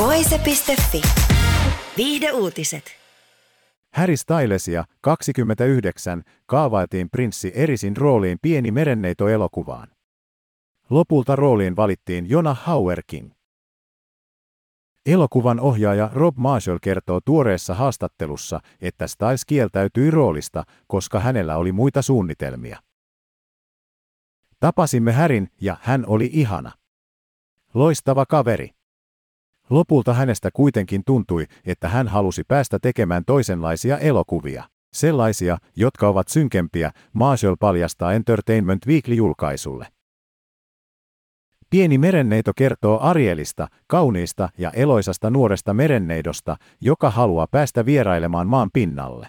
Voise.fi. Viihde uutiset. Harry Stylesia, 29, kaavailtiin prinssi Erisin rooliin pieni merenneito-elokuvaan. Lopulta rooliin valittiin Jona Hauerkin. Elokuvan ohjaaja Rob Marshall kertoo tuoreessa haastattelussa, että Styles kieltäytyi roolista, koska hänellä oli muita suunnitelmia. Tapasimme Härin ja hän oli ihana. Loistava kaveri. Lopulta hänestä kuitenkin tuntui, että hän halusi päästä tekemään toisenlaisia elokuvia. Sellaisia, jotka ovat synkempiä, Marshall paljastaa Entertainment Weekly-julkaisulle. Pieni merenneito kertoo Arielista, kauniista ja eloisasta nuoresta merenneidosta, joka haluaa päästä vierailemaan maan pinnalle.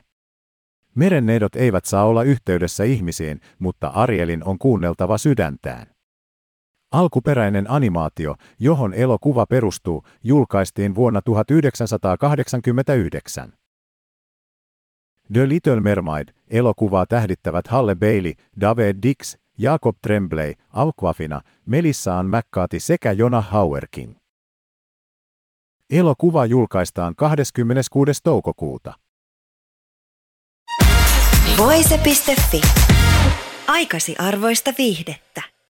Merenneidot eivät saa olla yhteydessä ihmisiin, mutta Arielin on kuunneltava sydäntään. Alkuperäinen animaatio, johon elokuva perustuu, julkaistiin vuonna 1989. The Little Mermaid, elokuvaa tähdittävät Halle Bailey, David Dix, Jacob Tremblay, Aquafina, Melissaan McCarthy sekä Jona Hauerkin. Elokuva julkaistaan 26. toukokuuta. Voise.fi. Aikasi arvoista viihdettä.